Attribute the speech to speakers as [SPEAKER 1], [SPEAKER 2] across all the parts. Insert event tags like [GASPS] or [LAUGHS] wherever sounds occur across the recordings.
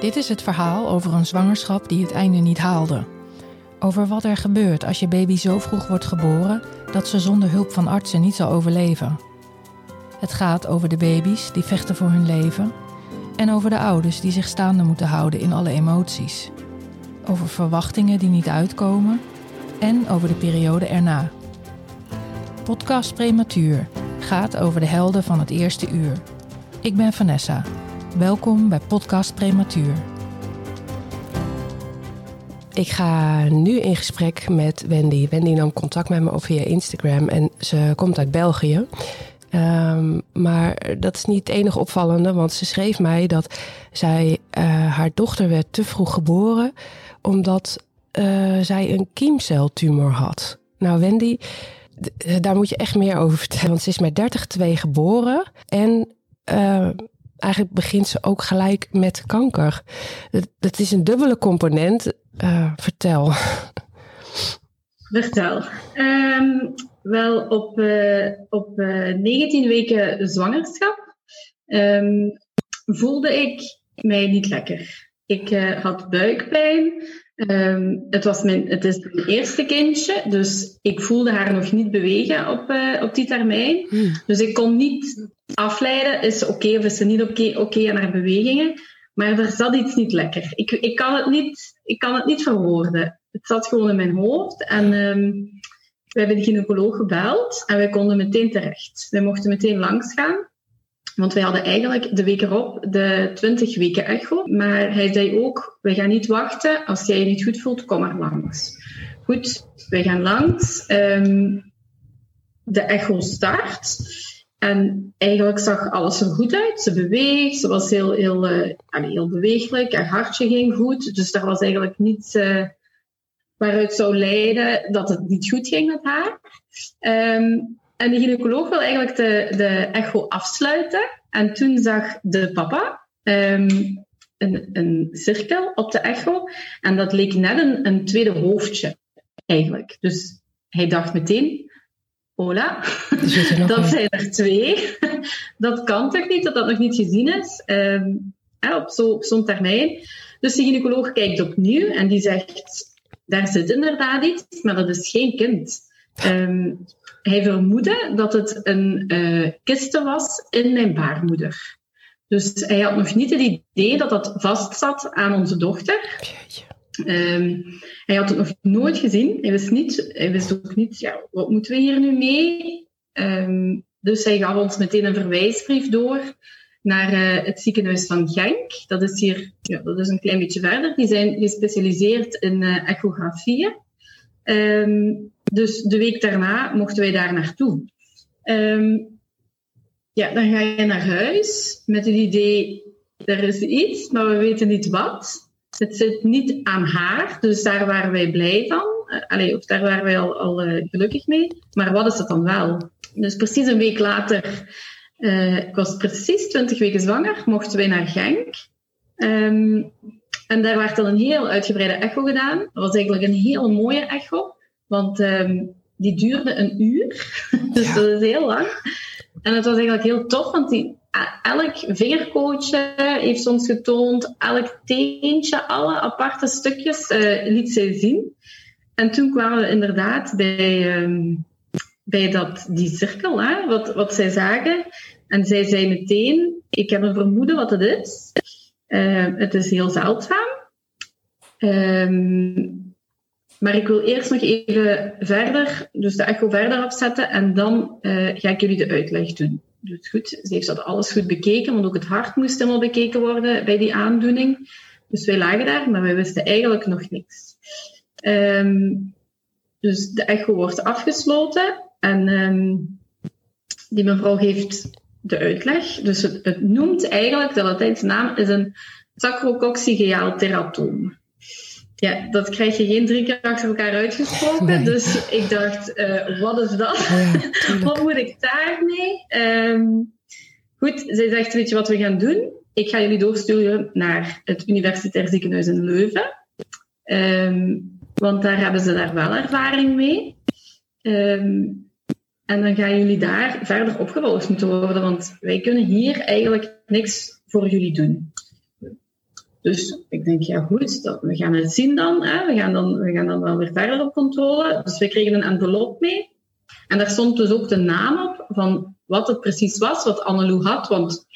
[SPEAKER 1] Dit is het verhaal over een zwangerschap die het einde niet haalde. Over wat er gebeurt als je baby zo vroeg wordt geboren dat ze zonder hulp van artsen niet zal overleven. Het gaat over de baby's die vechten voor hun leven en over de ouders die zich staande moeten houden in alle emoties. Over verwachtingen die niet uitkomen en over de periode erna. Podcast Prematuur gaat over de helden van het eerste uur. Ik ben Vanessa. Welkom bij Podcast Prematuur.
[SPEAKER 2] Ik ga nu in gesprek met Wendy. Wendy nam contact met me via Instagram en ze komt uit België. Um, maar dat is niet het enige opvallende, want ze schreef mij dat zij, uh, haar dochter werd te vroeg geboren omdat uh, zij een kiemceltumor had. Nou, Wendy, daar moet je echt meer over vertellen. Want ze is met 30-2 geboren en uh, eigenlijk begint ze ook gelijk met kanker. Dat, is een dubbele component. Uh, vertel.
[SPEAKER 3] Vertel. Um, wel, op, uh, op uh, 19 weken zwangerschap um, voelde ik mij niet lekker. Ik had buikpijn. Um, het, was mijn, het is mijn eerste kindje, dus ik voelde haar nog niet bewegen op, uh, op die termijn. Mm. Dus ik kon niet afleiden, is ze oké okay, of is ze niet oké okay, okay aan haar bewegingen. Maar er zat iets niet lekker. Ik, ik, kan, het niet, ik kan het niet verwoorden. Het zat gewoon in mijn hoofd. En um, we hebben de gynaecoloog gebeld en wij konden meteen terecht. Wij mochten meteen langsgaan. Want wij hadden eigenlijk de week erop de 20 weken echo. Maar hij zei ook, we gaan niet wachten. Als jij je niet goed voelt, kom maar langs. Goed, wij gaan langs. Um, de echo start. En eigenlijk zag alles er goed uit. Ze beweegt, ze was heel, heel, uh, heel beweeglijk. Haar hartje ging goed. Dus daar was eigenlijk niets uh, waaruit zou leiden dat het niet goed ging met haar. Um, en de gynaecoloog wil eigenlijk de, de echo afsluiten. En toen zag de papa um, een, een cirkel op de echo. En dat leek net een, een tweede hoofdje, eigenlijk. Dus hij dacht meteen, hola, [LAUGHS] dat zijn er twee. [LAUGHS] dat kan toch niet, dat dat nog niet gezien is, um, op zo'n zo termijn. Dus de gynaecoloog kijkt opnieuw en die zegt, daar zit inderdaad iets, maar dat is geen kind. Um, hij vermoedde dat het een uh, kiste was in mijn baarmoeder. Dus hij had nog niet het idee dat dat vastzat aan onze dochter. Um, hij had het nog nooit gezien. Hij wist, niet, hij wist ook niet, ja, wat moeten we hier nu mee? Um, dus hij gaf ons meteen een verwijsbrief door naar uh, het ziekenhuis van Genk. Dat is hier ja, dat is een klein beetje verder. Die zijn gespecialiseerd in uh, echografieën. Um, dus de week daarna mochten wij daar naartoe. Um, ja, dan ga je naar huis met het idee, er is iets, maar we weten niet wat. Het zit niet aan haar, dus daar waren wij blij van. Allee, of daar waren wij al, al uh, gelukkig mee. Maar wat is het dan wel? Dus precies een week later, uh, ik was precies 20 weken zwanger, mochten wij naar Genk. Um, en daar werd dan een heel uitgebreide echo gedaan. Dat was eigenlijk een heel mooie echo. Want um, die duurde een uur, [LAUGHS] dus ja. dat is heel lang. En het was eigenlijk heel tof, want die, elk vingerkootje heeft ons getoond, elk teentje, alle aparte stukjes uh, liet zij zien. En toen kwamen we inderdaad bij, um, bij dat, die cirkel, hè, wat, wat zij zagen. En zij zei meteen, ik heb een vermoeden wat het is. Uh, het is heel zeldzaam. Um, maar ik wil eerst nog even verder, dus de echo verder afzetten en dan uh, ga ik jullie de uitleg doen. Dus goed, ze heeft dat alles goed bekeken, want ook het hart moest helemaal bekeken worden bij die aandoening. Dus wij lagen daar, maar wij wisten eigenlijk nog niks. Um, dus de echo wordt afgesloten en um, die mevrouw heeft de uitleg. Dus het, het noemt eigenlijk, de Latijnse naam is een sacrococcygeaal teratoom. Ja, dat krijg je geen drie keer achter elkaar uitgesproken. Nee. Dus ik dacht, uh, wat is dat? Ja, [LAUGHS] wat moet ik daarmee? Um, goed, zij zegt, weet je wat we gaan doen? Ik ga jullie doorsturen naar het Universitair Ziekenhuis in Leuven. Um, want daar hebben ze daar wel ervaring mee. Um, en dan gaan jullie daar verder opgevolgd moeten worden, want wij kunnen hier eigenlijk niks voor jullie doen. Dus ik denk, ja goed, dat, we gaan het zien dan, hè. We, gaan dan. We gaan dan wel weer verder op controle. Dus we kregen een envelop mee. En daar stond dus ook de naam op van wat het precies was, wat Annelou had. Want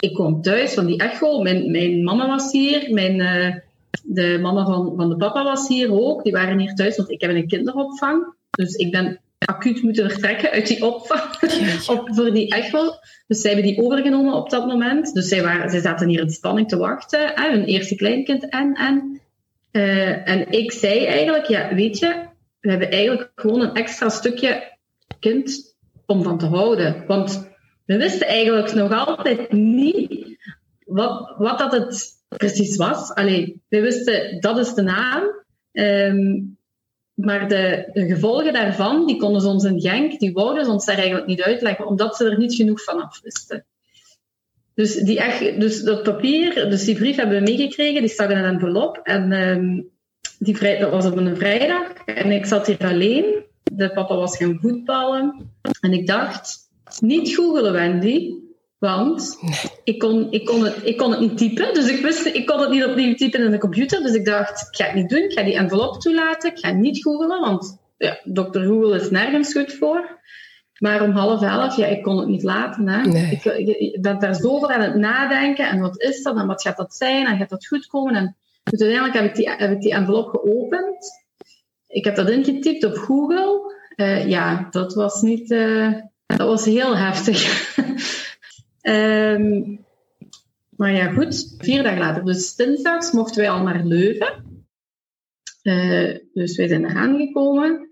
[SPEAKER 3] ik kwam thuis van die echo. Mijn, mijn mama was hier, mijn, uh, de mama van, van de papa was hier ook. Die waren hier thuis, want ik heb een kinderopvang. Dus ik ben acuut moeten vertrekken uit die opvang op, voor die echo. Dus zij hebben die overgenomen op dat moment. Dus zij, waren, zij zaten hier in spanning te wachten. Hè, hun eerste kleinkind en, en. Uh, en ik zei eigenlijk, ja, weet je, we hebben eigenlijk gewoon een extra stukje kind om van te houden. Want we wisten eigenlijk nog altijd niet wat, wat dat het precies was. Alleen, we wisten, dat is de naam. Um, maar de, gevolgen daarvan, die konden ze ons in Genk, die wouden ze ons daar eigenlijk niet uitleggen, omdat ze er niet genoeg van af wisten. Dus, die echt, dus dat papier, dus die brief hebben we meegekregen, die stak in een envelop. En um, die dat was op een vrijdag. En ik zat hier alleen. De papa was gaan voetballen. En ik dacht, niet googelen Wendy, want ik, kon, ik, kon het, ik kon het niet typen. Dus ik wist, ik kon het niet opnieuw typen in de computer. Dus ik dacht, ik ga het niet doen. Ik ga die envelop toelaten. Ik ga niet googelen, want ja, dokter Google is nergens goed voor. Maar om half elf, ja, ik kon het niet laten. Hè. Ik, ik, ben daar zoveel aan het nadenken. En wat is dat? En wat gaat dat zijn? En gaat dat goed komen? En dus uiteindelijk heb ik die, heb ik die envelop geopend. Ik heb dat ingetypt op Google. Uh, ja, dat was niet... Uh, dat was heel heftig. [LAUGHS] um, maar ja, goed. Vier dagen later, dus dinsdags, mochten wij al naar Leuven. Uh, dus wij zijn eraan gekomen.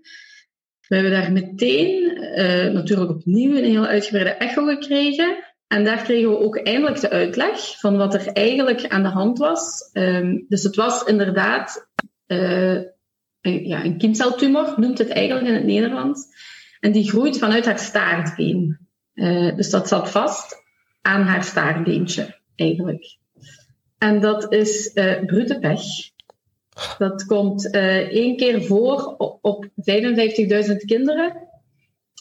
[SPEAKER 3] We hebben daar meteen uh, natuurlijk opnieuw een heel uitgebreide echo gekregen. En daar kregen we ook eindelijk de uitleg van wat er eigenlijk aan de hand was. Um, dus het was inderdaad uh, een, ja, een kiemceltumor, noemt het eigenlijk in het Nederlands. En die groeit vanuit haar staartbeen. Dus dat zat vast aan haar staartbeentje, eigenlijk. En dat is uh, brute pech. Dat komt uh, één keer voor op, op 55.000 kinderen.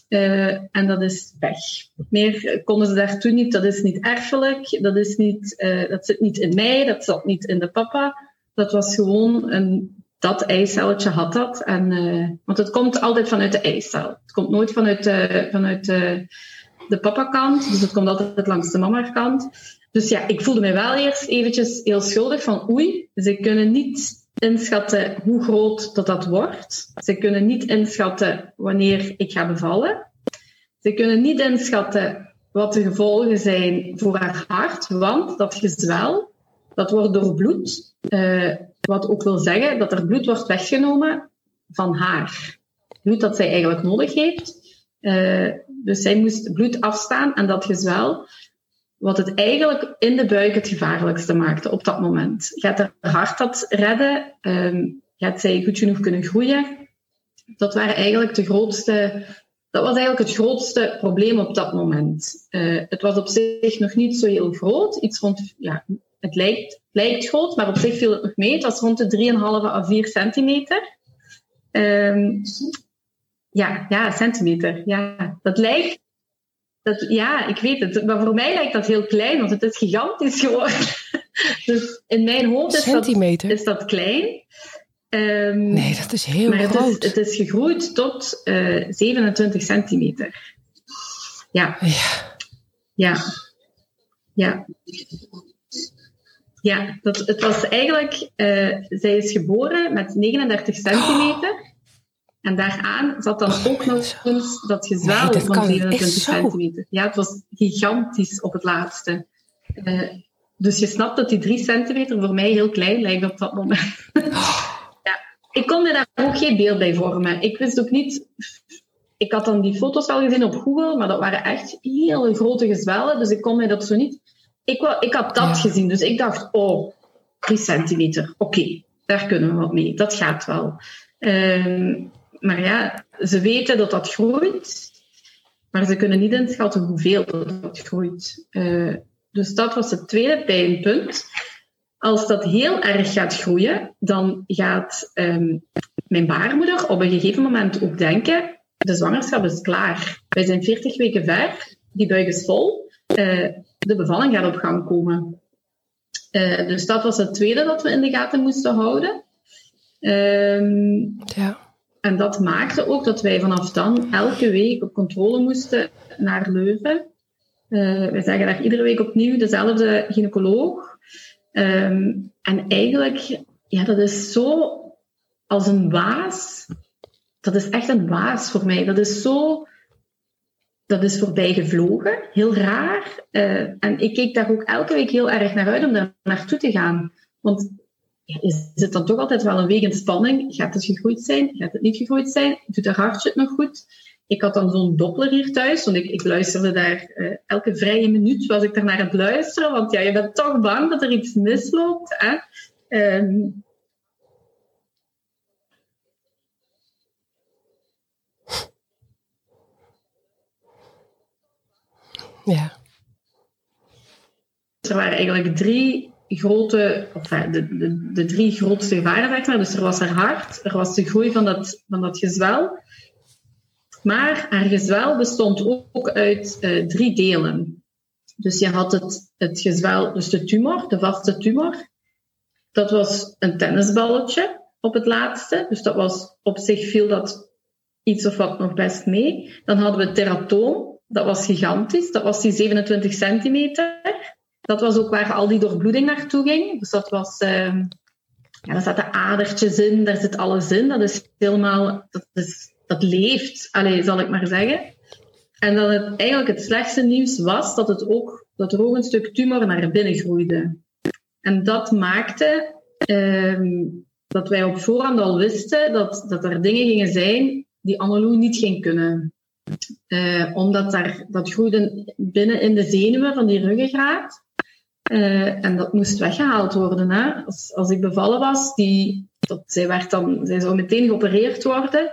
[SPEAKER 3] Uh, en dat is pech. Meer konden ze daar toen niet. Dat is niet erfelijk. Dat, is niet, dat zit niet in mij. Dat zat niet in de papa. Dat was gewoon een dat eicelletje had dat. En, want het komt altijd vanuit de eicel. Het komt nooit vanuit vanuit de, de papa-kant. Dus het komt altijd langs de mama-kant. Dus ja, ik voelde mij wel eerst eventjes heel schuldig van oei, ze kunnen niet inschatten hoe groot dat dat wordt. Ze kunnen niet inschatten wanneer ik ga bevallen. Ze kunnen niet inschatten wat de gevolgen zijn voor haar hart, want dat gezwel, dat wordt door bloed. Uh, wat ook wil zeggen dat er bloed wordt weggenomen van haar. Bloed dat zij eigenlijk nodig heeft. Uh, dus zij moest bloed afstaan en dat gezwel, wat het eigenlijk in de buik het gevaarlijkste maakte op dat moment. Gaat haar hart dat redden? Um, gaat zij goed genoeg kunnen groeien? Dat waren eigenlijk de grootste dat was eigenlijk het grootste probleem op dat moment. Uh, het was op zich nog niet zo heel groot. Iets rond, ja, het lijkt, lijkt groot, maar op zich viel het nog mee. Het was rond de 3,5 à 4 centimeter. Um, ja, ja, centimeter. Ja, dat lijkt. Dat, ja, ik weet het. Maar voor mij lijkt dat heel klein, want het is gigantisch geworden. [LAUGHS] dus in mijn hoofd is dat, is dat klein.
[SPEAKER 2] Um, nee, dat is heel
[SPEAKER 3] maar
[SPEAKER 2] groot.
[SPEAKER 3] Het is, het is gegroeid tot uh, 27 centimeter. Ja.
[SPEAKER 2] Ja.
[SPEAKER 3] Ja. Ja. Ja, dat, het was eigenlijk... Uh, zij is geboren met 39 centimeter. En daaraan zat dan ook nog eens dat gezwel nee, van 27 centimeter. Ja, het was gigantisch op het laatste. Uh, dus je snapt dat die 3 centimeter voor mij heel klein lijkt op dat moment. [GASPS] ja, ik kon me daar ook geen beeld bij vormen. Ik wist ook niet... Ik had dan die foto's al gezien op Google, maar dat waren echt hele grote gezwellen. Dus ik kon mij dat zo niet... Ik, ik had dat ja. gezien, dus ik dacht, oh, 3 centimeter, oké, okay, daar kunnen we wat mee. Dat gaat wel. Um, maar ja, ze weten dat dat groeit, maar ze kunnen niet inschatten hoeveel dat groeit. Uh, dus dat was het tweede pijnpunt. Als dat heel erg gaat groeien, dan gaat um, mijn baarmoeder op een gegeven moment ook denken: de zwangerschap is klaar. Wij zijn 40 weken ver, die buik is vol, uh, de bevalling gaat op gang komen. Uh, dus dat was het tweede dat we in de gaten moesten houden. Ehm,
[SPEAKER 2] ja.
[SPEAKER 3] En dat maakte ook dat wij vanaf dan elke week op controle moesten naar Leuven. Uh, we zeggen daar iedere week opnieuw dezelfde gynaecoloog. Um, en eigenlijk, ja, dat is zo als een waas. Dat is echt een waas voor mij. Dat is zo dat is voorbij gevlogen. Heel raar. Uh, en ik keek daar ook elke week heel erg naar uit om daar naartoe te gaan. Want is het dan toch altijd wel een wegende spanning? Gaat het gegroeid zijn? Gaat het niet gegroeid zijn? Doet haar hartje het nog goed? Ik had dan zo'n doppler hier thuis, want ik, ik luisterde daar uh, elke vrije minuut was ik daar naar het luisteren, want ja, je bent toch bang dat er iets misloopt. Hè? Um,
[SPEAKER 2] Ja.
[SPEAKER 3] Er waren eigenlijk drie grote, of de, de, de drie grootste gevaren, Dus er was haar hart, er was de groei van dat, van dat gezwel. Maar haar gezwel bestond ook uit uh, drie delen. Dus je had het, het gezwel, dus de tumor, de vaste tumor. Dat was een tennisballetje op het laatste. Dus dat was op zich viel dat iets of wat nog best mee. Dan hadden we het teratoom dat was gigantisch. Dat was die 27 centimeter. Dat was ook waar al die doorbloeding naartoe ging. Dus dat was... Ja, daar zaten adertjes in, daar zit alles in. Dat is helemaal... Dat, is, dat leeft, allez, zal ik maar zeggen. En dan het, eigenlijk het slechtste nieuws was dat, het ook, dat er ook een stuk tumor naar binnen groeide. En dat maakte uh, dat wij op voorhand al wisten dat, dat er dingen gingen zijn die Annelou niet ging kunnen. Uh, omdat daar, dat groeide binnen in de zenuwen van die ruggengraat. Uh, en dat moest weggehaald worden. Hè? Als, als ik bevallen was, die, zij, werd dan, zij zou meteen geopereerd worden.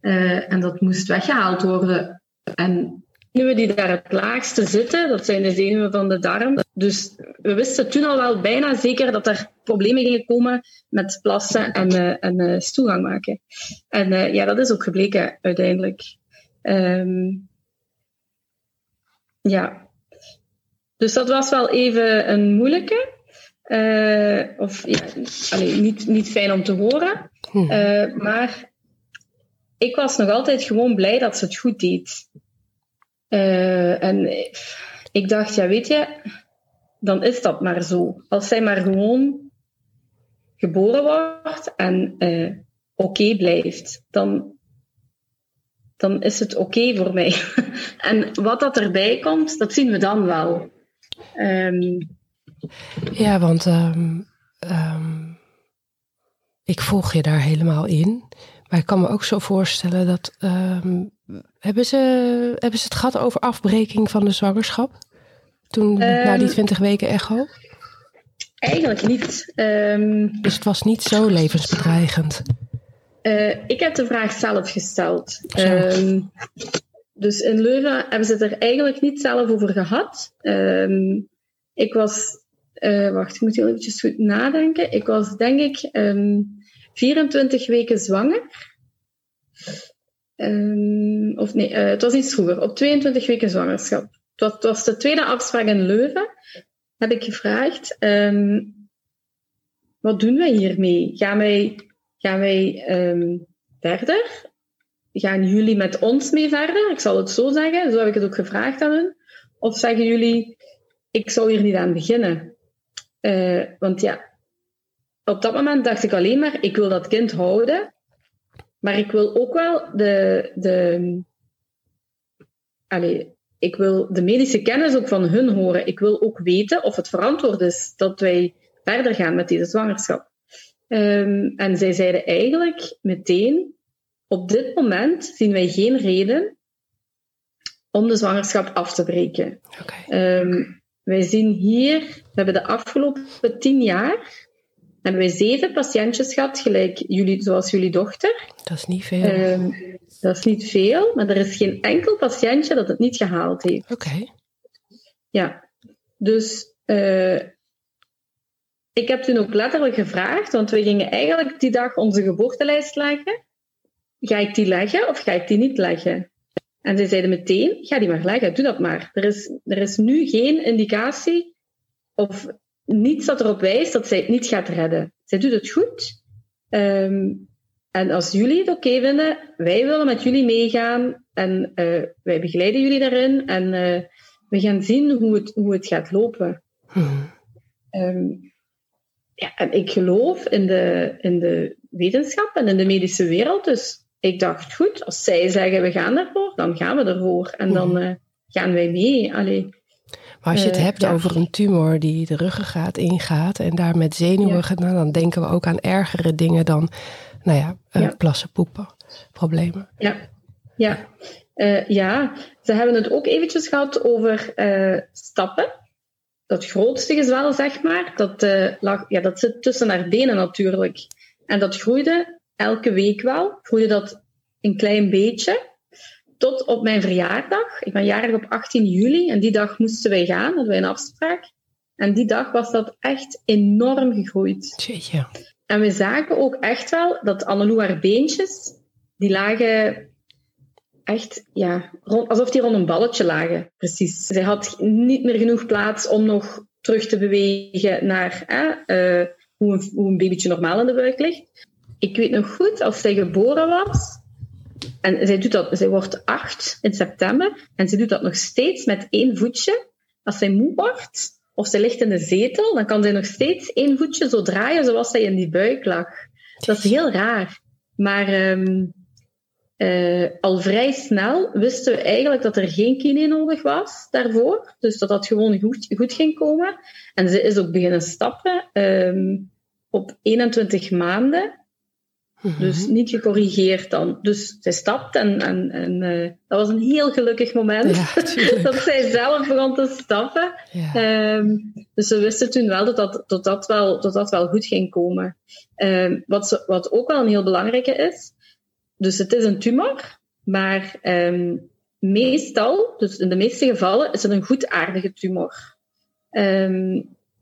[SPEAKER 3] Uh, en dat moest weggehaald worden. En zenuwen die daar het laagste zitten, dat zijn de zenuwen van de darm. Dus we wisten toen al wel bijna zeker dat er problemen gingen komen met plassen en, uh, en stoelgang maken. En ja, dat is ook gebleken uiteindelijk. Um, ja. Dus dat was wel even een moeilijke. Uh, of ja, allee, niet, niet fijn om te horen. Uh, maar ik was nog altijd gewoon blij dat ze het goed deed. Uh, en ik dacht, ja, weet je, dan is dat maar zo. Als zij maar gewoon geboren wordt en oké okay blijft, dan, dan is het oké voor mij. [LAUGHS] en wat dat erbij komt, dat zien we dan wel. Um,
[SPEAKER 2] ja, want um, um, ik volg je daar helemaal in. Maar ik kan me ook zo voorstellen dat. hebben, ze, hebben ze het gehad over afbreking van de zwangerschap? Toen na die 20 weken echo?
[SPEAKER 3] Eigenlijk niet.
[SPEAKER 2] dus het was niet zo levensbedreigend.
[SPEAKER 3] Uh, ik heb de vraag zelf gesteld. Um, dus in Leuven hebben ze het er eigenlijk niet zelf over gehad. Um, ik was, uh, wacht, ik moet heel eventjes goed nadenken. Ik was denk ik um, 24 weken zwanger. of nee, uh, het was iets vroeger, op 22 weken zwangerschap. Het was, de tweede afspraak in Leuven. Heb ik gevraagd, wat doen wij hiermee? Gaan wij gaan wij verder? Gaan jullie met ons mee verder? Ik zal het zo zeggen, zo heb ik het ook gevraagd aan hen. Of zeggen jullie, ik zou hier niet aan beginnen? Uh, want ja, op dat moment dacht ik alleen maar, ik wil dat kind houden. Maar ik wil ook wel de, de, allez, ik wil de medische kennis ook van hun horen. Ik wil ook weten of het verantwoord is dat wij verder gaan met deze zwangerschap. Um, en zij zeiden eigenlijk meteen, op dit moment zien wij geen reden om de zwangerschap af te breken.
[SPEAKER 2] Okay.
[SPEAKER 3] Um, wij zien hier, we hebben de afgelopen tien jaar, hebben wij zeven patiëntjes gehad, gelijk jullie, zoals jullie dochter.
[SPEAKER 2] Dat is niet veel.
[SPEAKER 3] Um, dat is niet veel, maar er is geen enkel patiëntje dat het niet gehaald heeft.
[SPEAKER 2] Oké. Okay.
[SPEAKER 3] Ja, dus uh, ik heb toen ook letterlijk gevraagd, want we gingen eigenlijk die dag onze geboortelijst leggen. Ga ik die leggen of ga ik die niet leggen? En ze zeiden meteen, ga die maar leggen, doe dat maar. Er is, er is nu geen indicatie of niets dat erop wijst dat zij het niet gaat redden. Zij doet het goed. Ehm, en als jullie het oké vinden, wij willen met jullie meegaan en uh, wij begeleiden jullie daarin en uh, we gaan zien hoe het, hoe het gaat lopen. Hmm. Um, ja, en ik geloof in de, in de wetenschap en in de medische wereld, dus ik dacht, goed, als zij zeggen we gaan ervoor, dan gaan we ervoor. En dan uh, gaan wij mee. Allee,
[SPEAKER 2] maar als je het hebt over een tumor die de ruggengraat ingaat en daar met zenuwen gaat, nou, dan denken we ook aan ergere dingen dan, nou ja, uh, plassen, poepen, problemen.
[SPEAKER 3] Ja, ja. Ja, ze hebben het ook eventjes gehad over stappen. Dat grootste gezwel, zeg maar, dat, lag, ja, dat zit tussen haar benen natuurlijk. En dat groeide elke week wel. Groeide dat een klein beetje tot op mijn verjaardag. Ik ben jarig op 18 juli en die dag moesten wij gaan, hadden wij een afspraak. En die dag was dat echt enorm gegroeid.
[SPEAKER 2] Tjeetje.
[SPEAKER 3] En we zagen ook echt wel dat Annelou haar beentjes, die lagen echt, ja, rond, alsof die rond een balletje lagen. Precies. Zij had niet meer genoeg plaats om nog terug te bewegen naar uh, hoe, een, hoe een babytje normaal in de buik ligt. Ik weet nog goed, als zij geboren was, en zij, doet dat, zij wordt acht in september en ze doet dat nog steeds met één voetje. Als zij moe wordt of ze ligt in de zetel, dan kan zij nog steeds één voetje zo draaien zoals zij in die buik lag. Dat is heel raar. Maar um, uh, al vrij snel wisten we eigenlijk dat er geen kine nodig was daarvoor. Dus dat dat gewoon goed, goed ging komen. En ze is ook beginnen stappen um, op 21 maanden. Dus mhm. niet gecorrigeerd dan. Dus zij stapt en, en, en uh, dat was een heel gelukkig moment. Ja, [LAUGHS] dat zij zelf begon te stappen. Ja. Um, dus ze wisten toen wel dat dat, dat, dat, wel, dat, dat wel goed ging komen. Um, wat, wat ook wel een heel belangrijke is. Dus het is een tumor, maar um, meestal, dus in de meeste gevallen, is het een goedaardige tumor.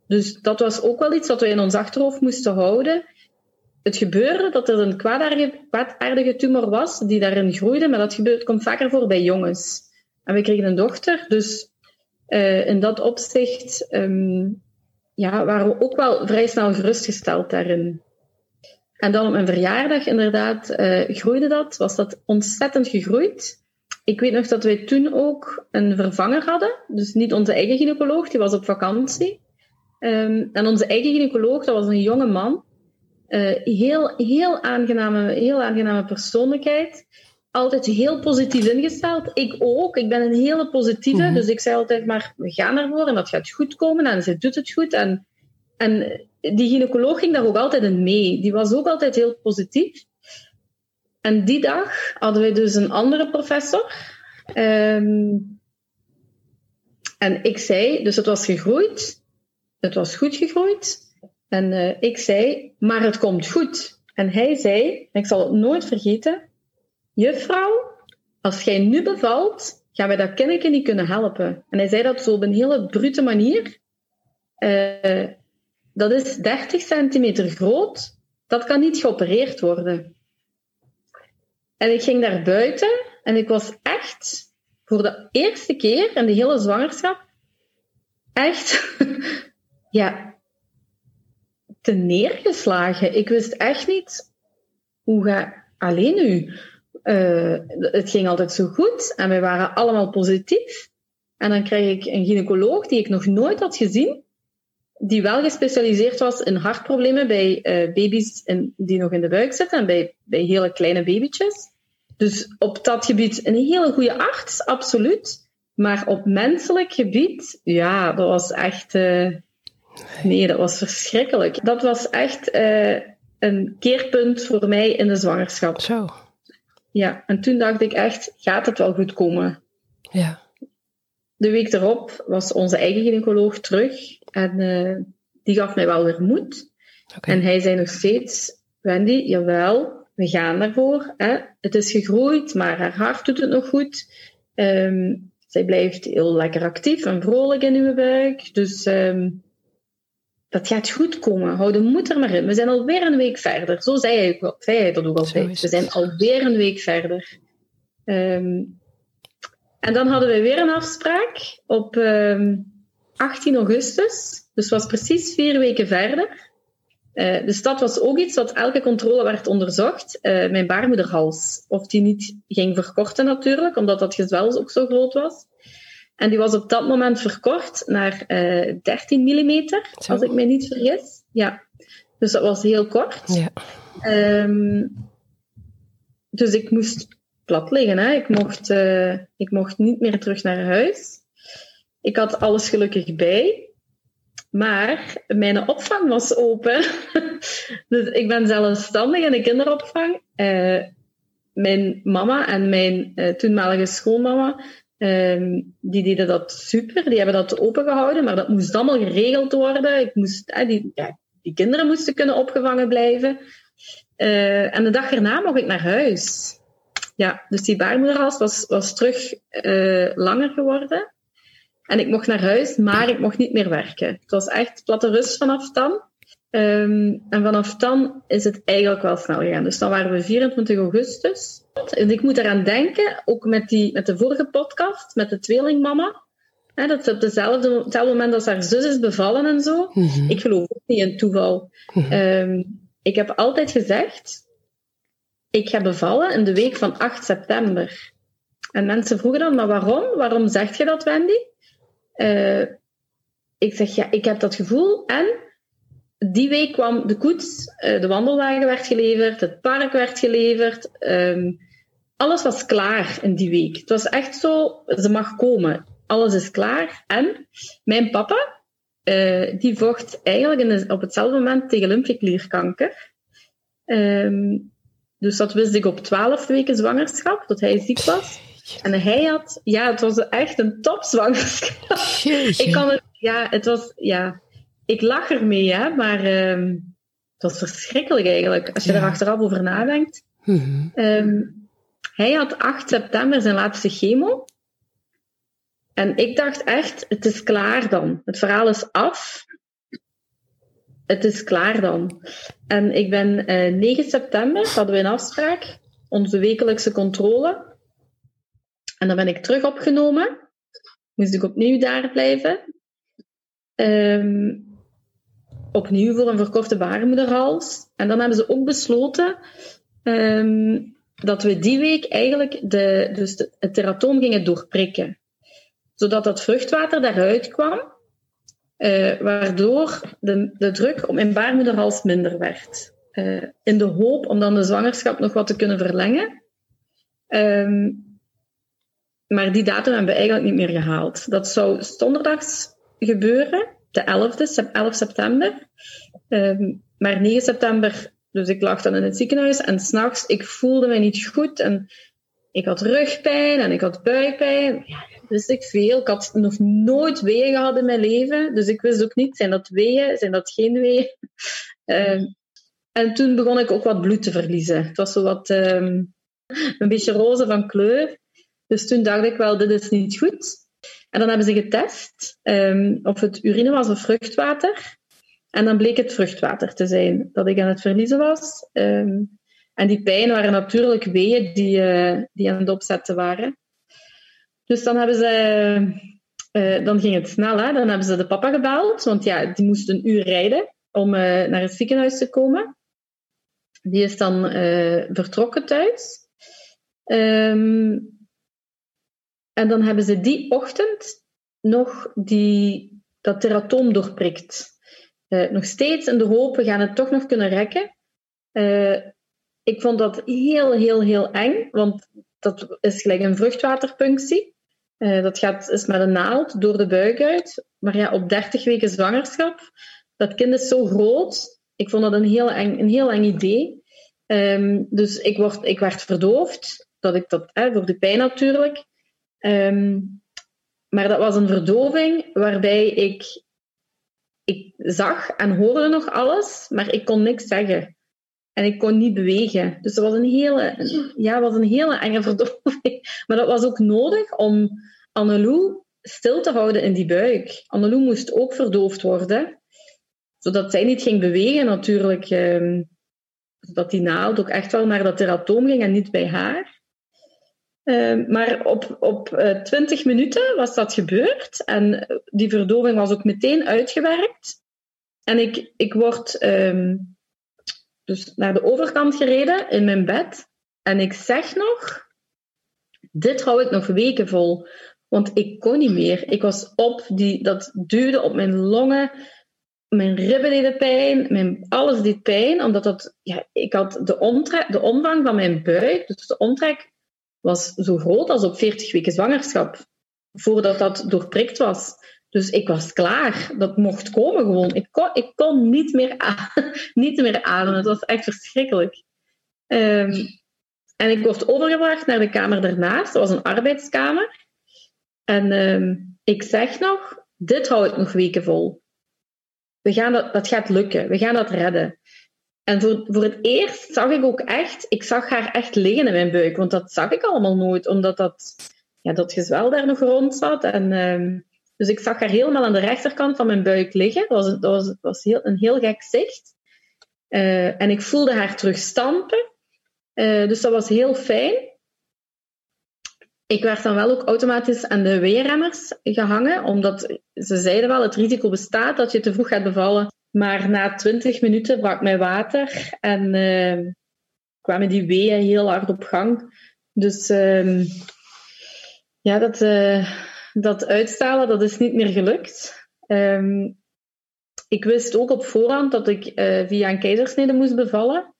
[SPEAKER 3] dus dat was ook wel iets wat we in ons achterhoofd moesten houden het gebeurde dat er een kwaadaardige, kwaadaardige tumor was die daarin groeide, maar dat gebeurt, komt vaker voor bij jongens. En we kregen een dochter, dus uh, in dat opzicht um, ja, waren we ook wel vrij snel gerustgesteld daarin. En dan op mijn verjaardag, inderdaad, uh, groeide dat, was dat ontzettend gegroeid. Ik weet nog dat wij toen ook een vervanger hadden, dus niet onze eigen gynaecoloog, die was op vakantie. Um, en onze eigen gynaecoloog, dat was een jonge man, heel, heel, aangename, heel aangename persoonlijkheid. Altijd heel positief ingesteld. Ik ook. Ik ben een hele positieve. Mhm. Dus ik zei altijd maar, we gaan ervoor en dat gaat goed komen. En ze doet het goed. En, en die gynaecoloog ging daar ook altijd in mee. Die was ook altijd heel positief. En die dag hadden we dus een andere professor. Um, en ik zei, dus het was gegroeid. Het was goed gegroeid. En uh, ik zei, maar het komt goed. En hij zei, ik zal het nooit vergeten, juffrouw, als jij nu bevalt, gaan wij dat kindje niet kunnen helpen. En hij zei dat zo op een hele brute manier. Uh, dat is 30 centimeter groot, dat kan niet geopereerd worden. En ik ging daar buiten en ik was echt voor de eerste keer in de hele zwangerschap echt [LAUGHS] ja, te neergeslagen. Ik wist echt niet hoe ga alleen nu. Uh, het ging altijd zo goed en wij waren allemaal positief. En dan krijg ik een gynaecoloog die ik nog nooit had gezien, die wel gespecialiseerd was in hartproblemen bij uh, baby's in, die nog in de buik zitten en bij, bij hele kleine babytjes. Dus op dat gebied een hele goede arts, absoluut. Maar op menselijk gebied, ja, dat was echt. Uh, Nee, dat was verschrikkelijk. Dat was echt uh, een keerpunt voor mij in de zwangerschap.
[SPEAKER 2] Zo.
[SPEAKER 3] Ja, en toen dacht ik echt, gaat het wel goed komen?
[SPEAKER 2] Ja.
[SPEAKER 3] De week erop was onze eigen gynaecoloog terug en uh, die gaf mij wel weer moed. Okay. En hij zei nog steeds, Wendy, jawel, we gaan ervoor. Hè? Het is gegroeid, maar haar hart doet het nog goed. Um, zij blijft heel lekker actief en vrolijk in uw buik. Dus um, dat gaat goed komen. Hou de moed er maar in. We zijn alweer een week verder. Zo zei hij, ook, zei hij dat ook altijd. We zijn alweer een week verder. Um, en dan hadden we weer een afspraak op um, ehm, 18 augustus. Dus was precies vier weken verder. Uh, dus dat was ook iets wat elke controle werd onderzocht. Uh, mijn baarmoederhals. Of die niet ging verkorten natuurlijk, omdat dat gezwel ook zo groot was. En die was op dat moment verkort naar uh, 13 mm, als ik me niet vergis. Ja, dus dat was heel kort. Ja. Um, dus ik moest plat liggen. Hè. Ik, mocht, ik mocht niet meer terug naar huis. Ik had alles gelukkig bij. Maar mijn opvang was open. [LAUGHS] dus ik ben zelfstandig in de kinderopvang. Uh, mijn mama en mijn uh, toenmalige schoonmama, uh, die deden dat super. Die hebben dat opengehouden, maar dat moest allemaal geregeld worden. Ik moest, die, die kinderen moesten kunnen opgevangen blijven. en de dag erna mocht ik naar huis. Ja, dus die baarmoederhals was, was terug langer geworden. En ik mocht naar huis, maar ik mocht niet meer werken. Het was echt platte rust vanaf dan. Um, en vanaf dan is het eigenlijk wel snel gegaan. Dus dan waren we 24 augustus. En ik moet eraan denken, ook met, die, met de vorige podcast, met de tweelingmama. Hè, dat ze op dezelfde, hetzelfde moment als haar zus is bevallen en zo. Mhm. Ik geloof ook niet in toeval. Mm um, ik heb altijd gezegd, ik ga bevallen in de week van 8 september. En mensen vroegen dan, maar waarom? Waarom zeg je dat, Wendy? Uh, ik zeg, ja, ik heb dat gevoel. En die week kwam de koets, uh, de wandelwagen werd geleverd, het park werd geleverd. Um, alles was klaar in die week. Het was echt zo, ze mag komen. Alles is klaar. En mijn papa, uh, die vocht eigenlijk in, op hetzelfde moment tegen lymfeklierkanker. Um, dus dat wist ik op twaalf weken zwangerschap, dat hij ziek was. En hij had, ja, het was echt een topzwangerschap. ik kan het, ja, het was, ja, ik lach ermee, hè, maar um, het was verschrikkelijk eigenlijk, als je er achteraf over nadenkt. Mm um, hij had 8 september zijn laatste chemo. En ik dacht echt, het is klaar dan. Het verhaal is af. Het is klaar dan. En ik ben uh, eh, 9 september, hadden we een afspraak, onze wekelijkse controle. En dan ben ik terug opgenomen. Moest ik opnieuw daar blijven. Um, opnieuw voor een verkorte baarmoederhals. En dan hebben ze ook besloten um, dat we die week eigenlijk de, dus de, het teratoom gingen doorprikken. Zodat dat vruchtwater daaruit kwam. Uh, waardoor de, de druk op mijn baarmoederhals minder werd. Uh, in de hoop om dan de zwangerschap nog wat te kunnen verlengen. Um, maar die datum hebben we eigenlijk niet meer gehaald. Dat zou donderdags gebeuren, de 11e, 11 september. Um, maar 9 september, dus ik lag dan in het ziekenhuis en s'nachts, ik voelde me niet goed en ik had rugpijn en ik had buikpijn. Ja, wist ik veel. Ik had nog nooit weeën gehad in mijn leven, dus ik wist ook niet, zijn dat weeën, zijn dat geen weeën? Um, en toen begon ik ook wat bloed te verliezen. Het was zo wat um, een beetje roze van kleur. Dus toen dacht ik wel, dit is niet goed. En dan hebben ze getest um, of het urine was of vruchtwater. En dan bleek het vruchtwater te zijn dat ik aan het verliezen was. Um, en die pijn waren natuurlijk weeën die, uh, die aan het opzetten waren. Dus dan hebben ze... Uh, dan ging het snel, hè. Dan hebben ze de papa gebeld, want ja, die moest een uur rijden om uh, naar het ziekenhuis te komen. Die is dan vertrokken thuis. Um, en dan hebben ze die ochtend nog die, dat teratoom doorprikt. Uh, nog steeds in de hoop, we gaan het toch nog kunnen rekken. Uh, ik vond dat heel, heel, heel eng, want dat is gelijk een vruchtwaterpunctie. Uh, dat gaat, is met een naald door de buik uit. Maar ja, op 30 weken zwangerschap, dat kind is zo groot. Ik vond dat een heel eng, een heel eng idee. Um, dus ik, word, ik werd verdoofd, dat ik dat, hè, voor de pijn natuurlijk. Um, maar dat was een verdoving waarbij ik, ik zag en hoorde nog alles, maar ik kon niks zeggen. En ik kon niet bewegen. Dus dat was een hele, ja, was een hele enge [LAUGHS] verdoving. Maar dat was ook nodig om Annelou stil te houden in die buik. Annelou moest ook verdoofd worden, zodat zij niet ging bewegen natuurlijk. Um, zodat die naald ook echt wel naar dat teratoom ging en niet bij haar. Ehm, maar op, op uh, eh, 20 minuten was dat gebeurd en die verdoving was ook meteen uitgewerkt. En ik, ik word ehm, dus naar de overkant gereden in mijn bed. En ik zeg nog, dit hou ik nog weken vol. Want ik kon niet meer. Ik was op, die, dat duwde op mijn longen. Mijn ribben deden pijn, mijn, alles deed pijn. Omdat dat, ja, ik had de, omtrek, de omvang van mijn buik, dus de omtrek was zo groot als op 40 weken zwangerschap. Voordat dat doorprikt was. Dus ik was klaar. Dat mocht komen gewoon. Ik kon, ik kon niet, meer [LAUGHS] niet meer ademen. Het was echt verschrikkelijk. Um, en ik word overgebracht naar de kamer daarnaast. Dat was een arbeidskamer. En um, ik zeg nog, dit hou ik nog weken vol. We gaan dat, dat gaat lukken. We gaan dat redden. En voor, voor het eerst zag ik ook echt, ik zag haar echt liggen in mijn buik. Want dat zag ik allemaal nooit, omdat dat, ja, dat gezwel daar nog rond zat. En, um, dus ik zag haar helemaal aan de rechterkant van mijn buik liggen. Dat was, dat was, was heel, een heel gek zicht. Uh, en ik voelde haar terug stampen. Uh, dus dat was heel fijn. Ik werd dan wel ook automatisch aan de weerremmers gehangen, omdat ze zeiden wel, het risico bestaat dat je te vroeg gaat bevallen. Maar na 20 minuten brak mij water en uh, kwamen die weeën heel hard op gang. Dus uh, ja, dat, uh, dat uitstalen, dat is niet meer gelukt. Um, ik wist ook op voorhand dat ik via een keizersnede moest bevallen.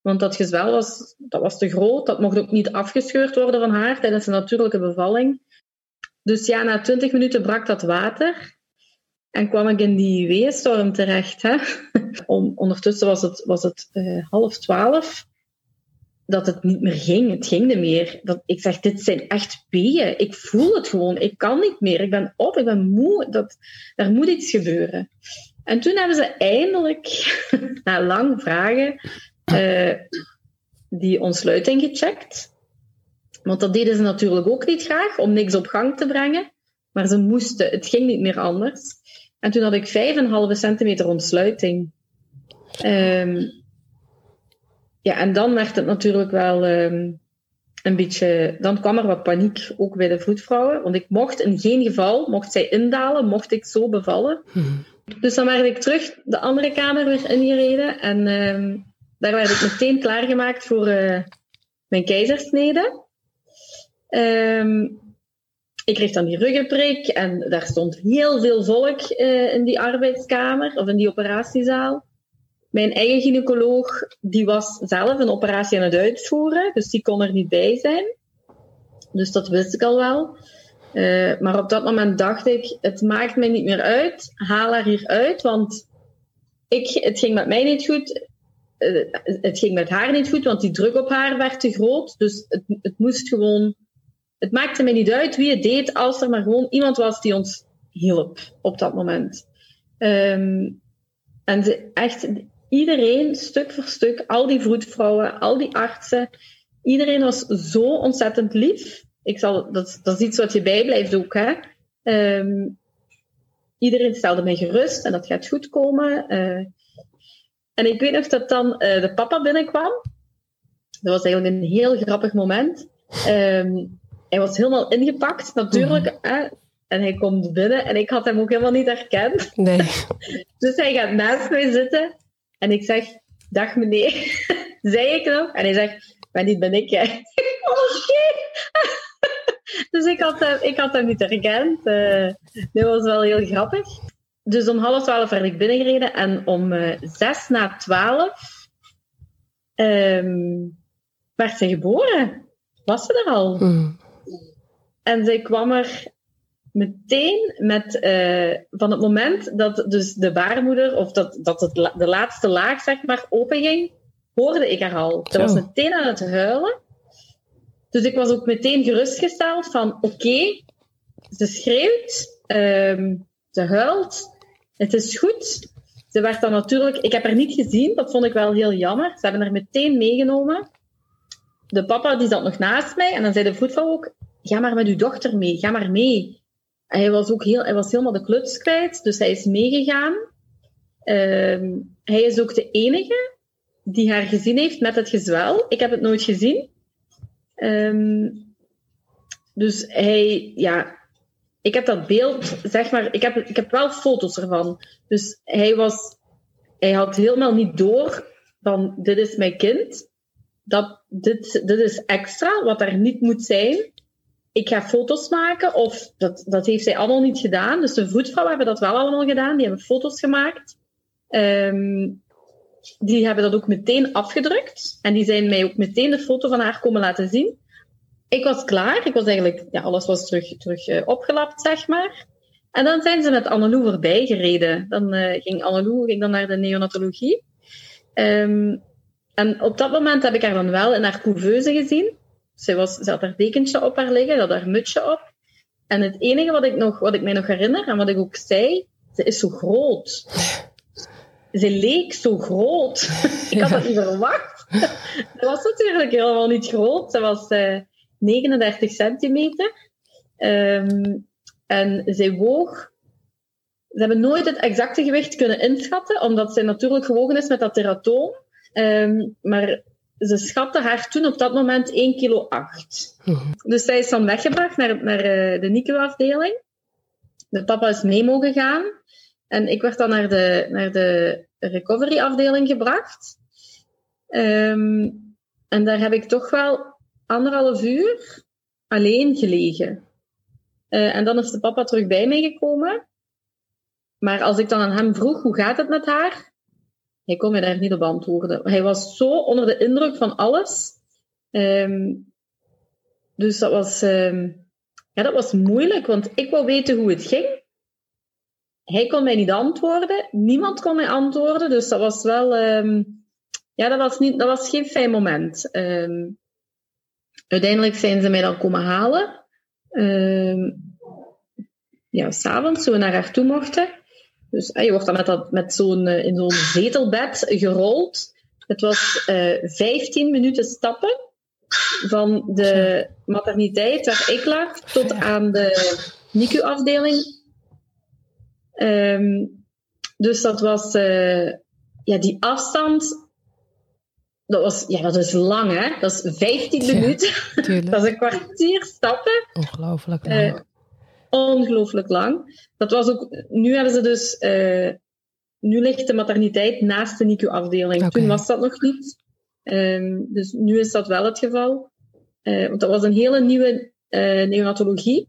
[SPEAKER 3] Want dat gezwel was, dat was te groot. Dat mocht ook niet afgescheurd worden van haar tijdens een natuurlijke bevalling. Dus ja, na twintig minuten brak dat water. En kwam ik in die weeënstorm terecht. Hè? Om, ondertussen was het, was het uh, half twaalf. Dat het niet meer ging. Het ging niet meer. Dat, ik zeg, dit zijn echt weeën. Ik voel het gewoon. Ik kan niet meer. Ik ben op. Ik ben moe. Dat, er moet iets gebeuren. En toen hebben ze eindelijk, [LAUGHS] na lang vragen, uh, die ontsluiting gecheckt. Want dat deden ze natuurlijk ook niet graag, om niks op gang te brengen. Maar ze moesten, het ging niet meer anders. En toen had ik 5,5 centimeter ontsluiting. Um, ja, en dan werd het natuurlijk wel um, een beetje... Dan kwam er wat paniek, ook bij de vroedvrouwen. Want ik mocht in geen geval, mocht zij indalen, mocht ik zo bevallen. Hmm. Dus dan werd ik terug de andere kamer weer ingereden. En um, daar werd ik meteen klaargemaakt voor uh, mijn keizersnede. Um, ik kreeg dan die ruggenprik en daar stond heel veel volk uh, in die arbeidskamer of in die operatiezaal. Mijn eigen gynaecoloog die was zelf een operatie aan het uitvoeren, dus die kon er niet bij zijn. Dus dat wist ik al wel. Uh, maar op dat moment dacht ik, het maakt mij niet meer uit, haal haar hier uit, want ik, het ging met mij niet goed. Uh, het ging met haar niet goed, want die druk op haar werd te groot. Dus het, het moest gewoon. Het maakte mij niet uit wie het deed, als er maar gewoon iemand was die ons hielp op dat moment. Um, en ze, echt iedereen, stuk voor stuk, al die vroedvrouwen, al die artsen, iedereen was zo ontzettend lief. Ik zal, dat, dat is iets wat je bijblijft ook. Hè? Um, iedereen stelde mij gerust en dat gaat goed komen. Uh, en ik weet nog dat dan uh, de papa binnenkwam. Dat was eigenlijk een heel grappig moment. Um, hij was helemaal ingepakt, natuurlijk. Mm. Hè? En hij komt binnen en ik had hem ook helemaal niet herkend.
[SPEAKER 2] Nee. [LAUGHS]
[SPEAKER 3] dus hij gaat naast mij zitten en ik zeg: Dag meneer, [LAUGHS] zei ik nog. En hij zegt: Maar niet ben ik. [LAUGHS] Oké. dus ik had, hem, ik had hem niet herkend. Uh, dat was wel heel grappig dus om half twaalf werd ik binnengereden en om uh, zes na twaalf um, werd ze geboren. Was ze er al? Mm. En zij kwam er meteen met, uh, van het moment dat dus de baarmoeder, of dat, dat het de laatste laag zeg maar openging, hoorde ik haar al. Ze was meteen aan het huilen. Dus ik was ook meteen gerustgesteld van oké, okay, ze schreeuwt, um, ze huilt, het is goed. Ze werd dan natuurlijk, ik heb haar niet gezien, dat vond ik wel heel jammer. Ze hebben haar meteen meegenomen. De papa die zat nog naast mij en dan zei de voetvrouw ook: Ga maar met uw dochter mee, ga maar mee. hij was ook heel, hij was helemaal de kluts kwijt, dus hij is meegegaan. Uh, hij is ook de enige die haar gezien heeft met het gezwel. Ik heb het nooit gezien. Um, dus hij, ja, ik heb dat beeld, zeg maar, ik heb, ik heb wel foto's ervan. Dus hij was, hij had helemaal niet door van dit is mijn kind. Dat, dit, dit is extra, wat er niet moet zijn. Ik ga foto's maken, of dat, dat heeft zij allemaal niet gedaan. Dus de voetvrouwen hebben dat wel allemaal gedaan, die hebben foto's gemaakt. Ehm, die hebben dat ook meteen afgedrukt. En die zijn mij ook meteen de foto van haar komen laten zien. Ik was klaar. Ik was eigenlijk, ja, alles was terug, terug uh, opgelapt, zeg maar. En dan zijn ze met Annelou voorbij gereden. Dan uh, ging Annelou ging dan naar de neonatologie. Um, en op dat moment heb ik haar dan wel in haar couveuse gezien. Ze, was, ze had haar dekentje op haar liggen, ze had haar mutsje op. En het enige wat ik, nog, wat ik mij nog herinner en wat ik ook zei, ze is zo groot. Ze leek zo groot. [LAUGHS] ik had dat niet verwacht. ze was natuurlijk helemaal niet groot. Ze was uh, 39 centimeter. Um, en zij woog. Ze hebben nooit het exacte gewicht kunnen inschatten, omdat zij natuurlijk gewogen is met dat teratoom. Um, maar ze schatte haar toen op dat moment 1 kilo 8. Mm. Dus zij is dan weggebracht naar, naar uh, de NICU-afdeling. De papa is mee mogen gaan. En ik werd dan naar de, naar de recovery-afdeling gebracht. Um, en daar heb ik toch wel anderhalf uur alleen gelegen. Uh, en dan is de papa terug bij mij gekomen. Maar als ik dan aan hem vroeg, hoe gaat het met haar? Hij kon me daar niet op antwoorden. Hij was zo onder de indruk van alles. Um, dus dat was, um, ja, dat was moeilijk, want ik wou weten hoe het ging. Hij kon mij niet antwoorden. Niemand kon mij antwoorden. Dus dat was wel... Um, ja, dat was, niet, dat was geen fijn moment. Uiteindelijk zijn ze mij dan komen halen. Ja, s'avonds, toen we naar haar toe mochten. Dus je wordt dan met, dat, met zo'n, uh, in zo'n zetelbed gerold. Het was uh, eh, 15 minuten stappen van de materniteit waar ik lag tot aan de NICU-afdeling. Um, dus dat was uh, ja, die afstand. Dat, was, ja, dat is lang, hè? Dat is 15 ja, minuten. [LAUGHS] dat is een kwartier stappen.
[SPEAKER 2] Ongelooflijk lang. Uh,
[SPEAKER 3] ongelooflijk lang. Dat was ook, nu hebben ze dus, uh, nu ligt de materniteit naast de NICU-afdeling. Okay. Toen was dat nog niet. Um, dus nu is dat wel het geval. Uh, want dat was een hele nieuwe uh, neonatologie.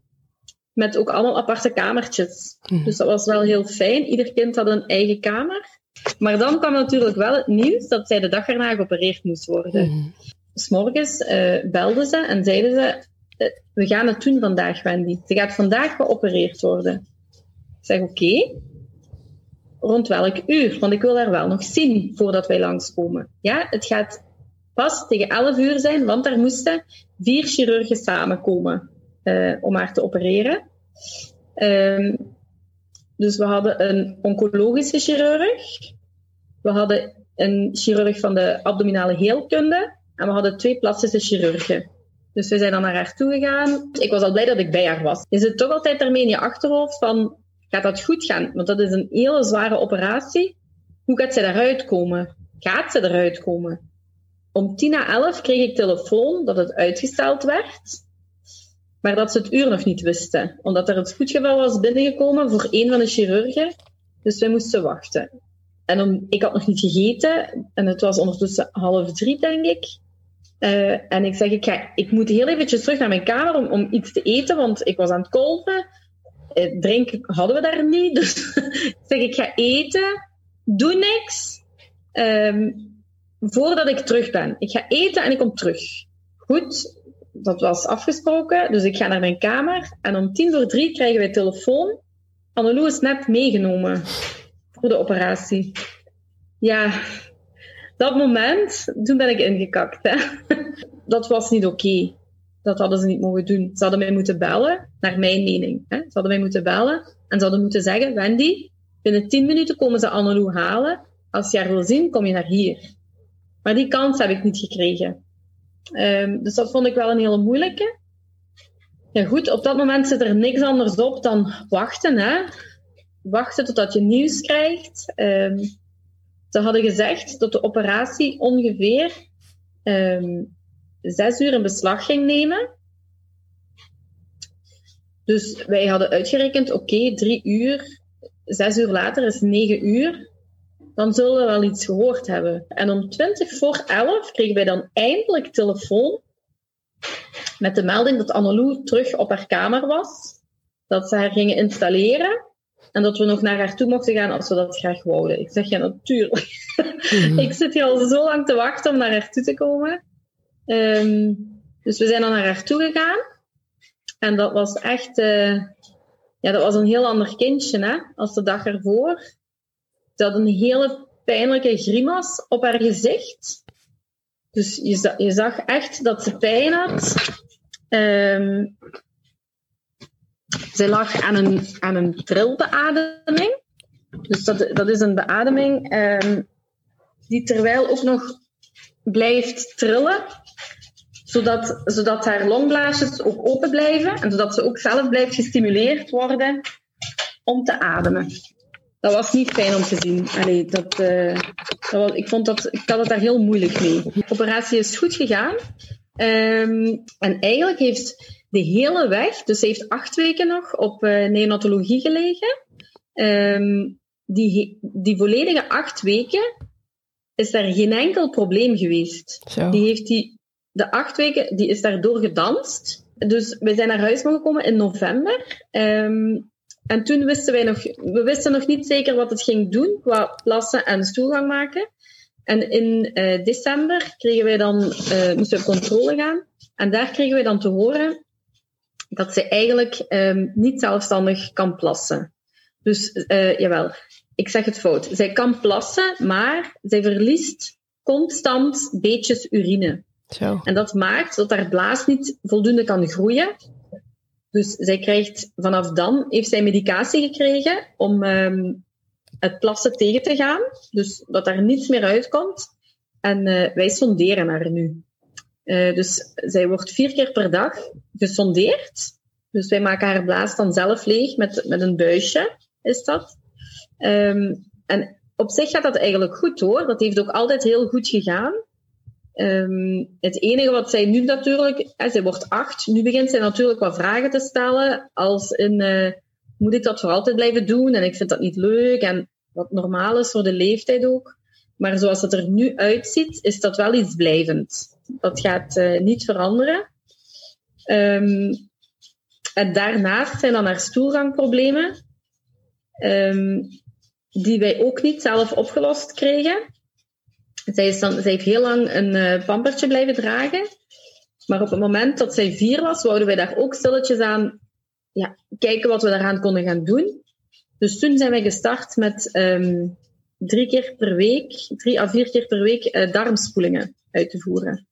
[SPEAKER 3] Met ook allemaal aparte kamertjes. Mm. Dus dat was wel heel fijn. Ieder kind had een eigen kamer. Maar dan kwam natuurlijk wel het nieuws dat zij de dag erna geopereerd moest worden. Mm. S'morgens uh, belden ze en zeiden ze: we gaan het doen vandaag, Wendy. Ze gaat vandaag geopereerd worden. Ik zeg, oké. Rond welk uur? Want ik wil haar wel nog zien voordat wij langskomen. Ja, het gaat pas tegen 11 uur zijn, want er moesten vier chirurgen samenkomen uh, om haar te opereren. Um, dus we hadden een oncologische chirurg. We hadden een chirurg van de abdominale heelkunde. En we hadden twee plastische chirurgen. Dus we zijn dan naar haar toe gegaan. Ik was al blij dat ik bij haar was. Je zit toch altijd ermee in je achterhoofd van, gaat dat goed gaan? Want dat is een hele zware operatie. Hoe gaat ze eruit komen? Gaat ze eruit komen? Om tien na elf kreeg ik telefoon dat het uitgesteld werd. Maar dat ze het uur nog niet wisten. Omdat er een spoedgeval was binnengekomen voor een van de chirurgen. Dus wij moesten wachten. En om, ik had nog niet gegeten. En het was ondertussen half drie, denk ik. Uh, en ik zeg, ik, ga, ik moet heel eventjes terug naar mijn kamer om, om iets te eten, want ik was aan het kolven. Uh, drinken hadden we daar niet. [LAUGHS] Dus ik zeg, ik ga eten. Doe niks. Um, voordat ik terug ben. Ik ga eten en ik kom terug. Goed, dat was afgesproken. Dus ik ga naar mijn kamer. En om tien voor drie krijgen wij telefoon. Annelou is net meegenomen voor de operatie. Ja, dat moment, toen ben ik ingekakt. Hè. Dat was niet oké. Dat hadden ze niet mogen doen. Ze hadden mij moeten bellen, naar mijn mening. Hè. Ze hadden mij moeten bellen en ze hadden moeten zeggen, Wendy, binnen 10 minuten komen ze Annelou halen. Als je haar wil zien, kom je naar hier. Maar die kans heb ik niet gekregen. Um, dus dat vond ik wel een hele moeilijke. Ja goed, op dat moment zit er niks anders op dan wachten. Hè. Wachten totdat je nieuws krijgt. Um, ze hadden gezegd dat de operatie ongeveer um, zes uur in beslag ging nemen. Dus wij hadden uitgerekend, oké, drie uur, zes uur later is negen uur. Dan zullen we wel iets gehoord hebben. En om 20 voor 11 kregen wij dan eindelijk telefoon met de melding dat Annelou terug op haar kamer was. Dat ze haar gingen installeren. En dat we nog naar haar toe mochten gaan als we dat graag wouden. Ik zeg ja, natuurlijk. Mhm. [LAUGHS] ik zit hier al zo lang te wachten om naar haar toe te komen. Ehm, dus we zijn dan naar haar toe gegaan. En dat was echt, uh, ja, dat was een heel ander kindje, hè, als de dag ervoor. Ze had een hele pijnlijke grimas op haar gezicht. Dus je, je zag echt dat ze pijn had. Um, zij lag aan een, aan een trilbeademing. Dus dat, dat is een beademing um, die terwijl ook nog blijft trillen, zodat, zodat haar longblaasjes ook open blijven en zodat ze ook zelf blijft gestimuleerd worden om te ademen. Dat was niet fijn om te zien. Allee, dat, was, ik, vond dat, ik had het daar heel moeilijk mee. De operatie is goed gegaan. Um, en eigenlijk heeft de hele weg, dus ze heeft acht weken nog op uh, neonatologie gelegen. Um, die, die volledige acht weken is daar geen enkel probleem geweest. Zo. Die heeft die, de acht weken, die is daardoor gedanst. Dus we zijn naar huis mogen komen in november. Um, en toen wisten wij nog, we wisten nog niet zeker wat het ging doen qua plassen en stoelgang maken. En in uh, december kregen wij dan, uh, moesten we op controle gaan. En daar kregen wij dan te horen dat ze eigenlijk um, niet zelfstandig kan plassen. Dus uh, jawel, ik zeg het fout. Zij kan plassen, maar zij verliest constant beetjes urine. Zo. En dat maakt dat haar blaas niet voldoende kan groeien. Dus zij krijgt vanaf dan, heeft zij medicatie gekregen om um, het plassen tegen te gaan. Dus dat daar niets meer uitkomt. En uh, wij sonderen haar nu. Uh, dus zij wordt vier keer per dag gesondeerd. Dus wij maken haar blaas dan zelf leeg met, met een buisje, is dat. Um, en op zich gaat dat eigenlijk goed hoor. Dat heeft ook altijd heel goed gegaan. Um, het enige wat zij nu natuurlijk, hè, zij wordt acht, nu begint zij natuurlijk wat vragen te stellen. Als in, uh, moet ik dat voor altijd blijven doen? En ik vind dat niet leuk. En wat normaal is voor de leeftijd ook. Maar zoals het er nu uitziet, is dat wel iets blijvend. Dat gaat uh, niet veranderen. Um, en daarnaast zijn dan haar stoelgangproblemen, um, die wij ook niet zelf opgelost kregen. Zij, is dan, zij heeft heel lang een uh, pampertje blijven dragen. Maar op het moment dat zij vier was, wouden wij daar ook stilletjes aan ja, kijken wat we daaraan konden gaan doen. Dus toen zijn wij gestart met um, drie keer per week, drie à vier keer per week uh, darmspoelingen uit te voeren.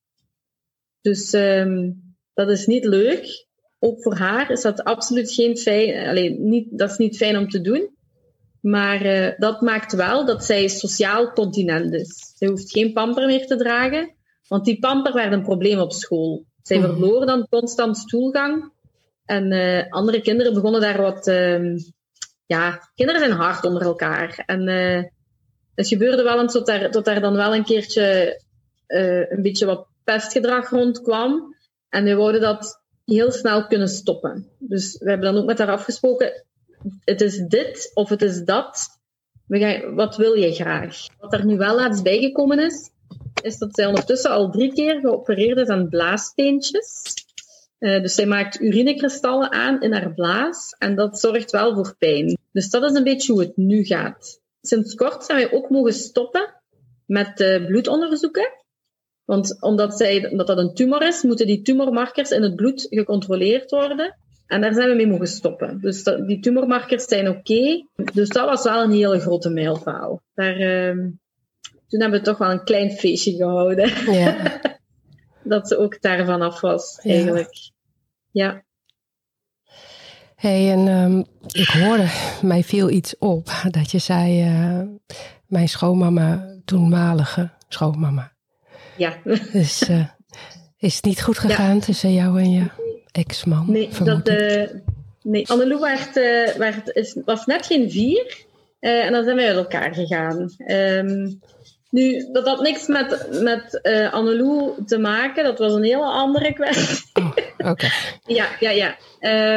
[SPEAKER 3] Dus um, dat is niet leuk. Ook voor haar is dat absoluut geen fijn, alleen niet, dat is niet fijn om te doen. Maar uh, dat maakt wel dat zij sociaal continent is. Zij hoeft geen pamper meer te dragen, want die pamper werd een probleem op school. Zij mhm. verloor dan constant stoelgang. En uh, andere kinderen begonnen daar wat. Uh, ja, kinderen zijn hard onder elkaar. En uh, het gebeurde wel eens tot daar, tot daar dan wel een keertje een beetje wat pestgedrag rondkwam. En we wouden dat heel snel kunnen stoppen. Dus we hebben dan ook met haar afgesproken het is dit of het is dat. Wat wil je graag? Wat er nu wel laatst bijgekomen is, is dat zij ondertussen al drie keer geopereerd is aan blaassteentjes. Uh, dus zij maakt urinekristallen aan in haar blaas en dat zorgt wel voor pijn. Dus dat is een beetje hoe het nu gaat. Sinds kort zijn wij ook mogen stoppen met uh, bloedonderzoeken. Want omdat, zij, omdat dat een tumor is, moeten die tumormarkers in het bloed gecontroleerd worden. En daar zijn we mee mogen stoppen. Dus die tumormarkers zijn oké. Dus dat was wel een hele grote mijlpaal. Daar, uh, toen hebben we toch wel een klein feestje gehouden. Ja. [LAUGHS] dat ze ook daarvan af was, eigenlijk. Ja.
[SPEAKER 2] hey, en um, ik hoorde, mij viel iets op. Dat je zei, uh, mijn schoonmama, toenmalige schoonmama.
[SPEAKER 3] Ja.
[SPEAKER 2] Dus uh, is het niet goed gegaan ja. tussen jou en je ex-man?
[SPEAKER 3] Nee, dat, uh, nee. Annelou werd, uh, werd, is, was net geen vier. En dan zijn we uit elkaar gegaan. Um, Nu, dat had niks met, met Annelou te maken. Dat was een hele andere kwestie.
[SPEAKER 2] Oh, Oké. [LAUGHS]
[SPEAKER 3] ja, ja, ja.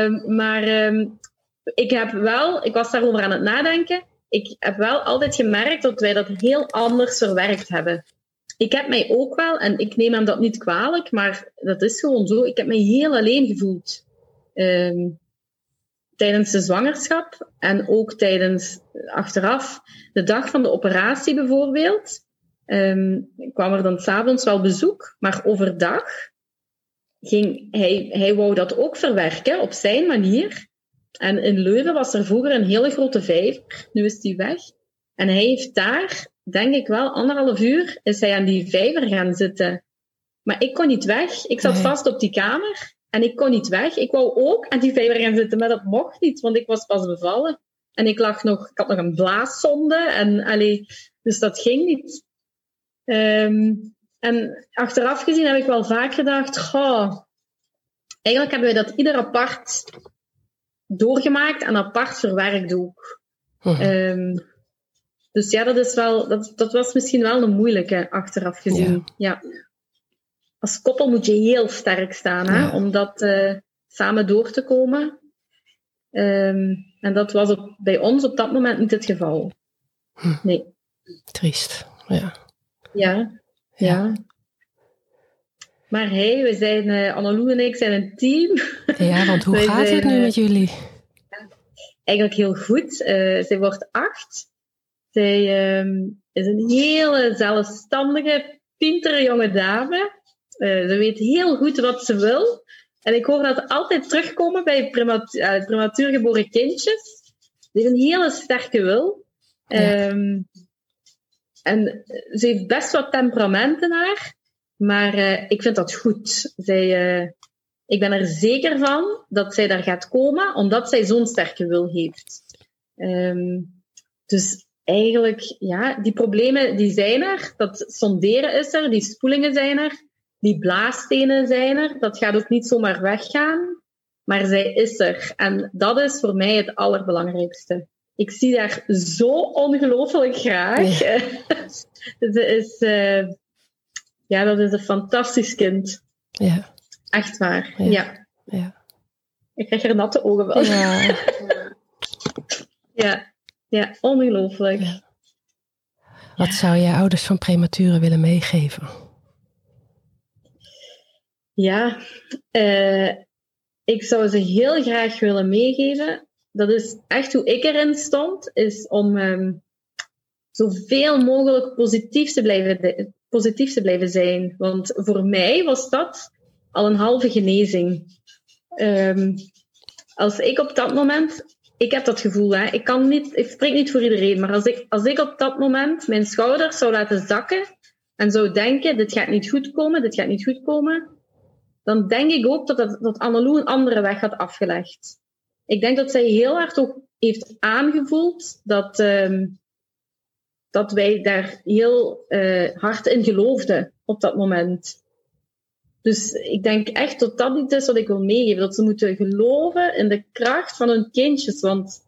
[SPEAKER 3] Um, maar um, ik heb wel, ik was daarover aan het nadenken. Ik heb wel altijd gemerkt dat wij dat heel anders verwerkt hebben. Ik heb mij ook wel, en ik neem hem dat niet kwalijk, maar dat is gewoon zo. Ik heb mij heel alleen gevoeld. Um, tijdens de zwangerschap en ook tijdens achteraf de dag van de operatie bijvoorbeeld. Um, kwam er dan s'avonds wel bezoek, maar overdag ging hij, hij wou dat ook verwerken op zijn manier. En in Leuven was er vroeger een hele grote vijver, nu is die weg. En hij heeft daar, denk ik wel, anderhalf uur is hij aan die vijver gaan zitten. Maar ik kon niet weg. Ik zat vast op die kamer. En ik kon niet weg. Ik wou ook aan die vijver gaan zitten, maar dat mocht niet, want ik was pas bevallen. En ik lag nog, ik had nog een blaaszonde. En, allee, dus dat ging niet. Um, en achteraf gezien heb ik wel vaak gedacht, goh, eigenlijk hebben wij dat ieder apart doorgemaakt en apart verwerkt ook. Uh um, dus ja, dat, is wel, dat, dat was misschien wel een moeilijke achteraf gezien. Ja. ja als koppel moet je heel sterk staan hè, om dat uh, samen door te komen. Um, en dat was op, bij ons op dat moment niet het geval.
[SPEAKER 2] Hm.
[SPEAKER 3] Nee.
[SPEAKER 2] Triest, ja.
[SPEAKER 3] Ja, ja. Maar hey, we zijn, uh, en ik zijn een team.
[SPEAKER 2] Ja, want hoe [LAUGHS] gaat zijn, het nu met jullie?
[SPEAKER 3] Eigenlijk heel goed. Uh, zij wordt acht. Zij um, is een hele zelfstandige, pintere jonge dame. Uh, ze weet heel goed wat ze wil. En ik hoor dat altijd terugkomen bij uh, prematuur geboren kindjes. Ze heeft een hele sterke wil. Ja. Um, en ze heeft best wat temperament in haar. Maar uh, ik vind dat goed. Zij, uh, ik ben er zeker van dat zij daar gaat komen, omdat zij zo'n sterke wil heeft. Um, dus eigenlijk, ja, die problemen die zijn er. Dat sonderen is er, die spoelingen zijn er. Die blaasstenen zijn er. Dat gaat ook niet zomaar weggaan. Maar zij is er. En dat is voor mij het allerbelangrijkste. Ik zie haar zo ongelooflijk graag. Ja. [LAUGHS] Ze is, uh, ja, dat is een fantastisch kind.
[SPEAKER 2] Ja.
[SPEAKER 3] Echt waar. Ja. ja.
[SPEAKER 2] ja.
[SPEAKER 3] Ik krijg er natte ogen van.
[SPEAKER 2] Ja. [LAUGHS]
[SPEAKER 3] ja. Ja, ongelooflijk. Ja.
[SPEAKER 2] Wat zou je ouders van prematuren willen meegeven?
[SPEAKER 3] Ja, uh, ik zou ze heel graag willen meegeven. Dat is echt hoe ik erin stond, is om um, zoveel mogelijk positief te, blijven, positief te blijven zijn. Want voor mij was dat al een halve genezing. Um, als ik op dat moment, ik heb dat gevoel, hè, ik kan niet, ik spreek niet voor iedereen, maar als ik, als ik op dat moment mijn schouders zou laten zakken en zou denken, dit gaat niet goed komen, dit gaat niet goed komen, dan denk ik ook dat, dat, dat Annelou een andere weg had afgelegd. Ik denk dat zij heel hard ook heeft aangevoeld dat, um, dat wij daar heel uh, hard in geloofden op dat moment. Dus ik denk echt dat dat niet is wat ik wil meegeven. Dat ze moeten geloven in de kracht van hun kindjes. Want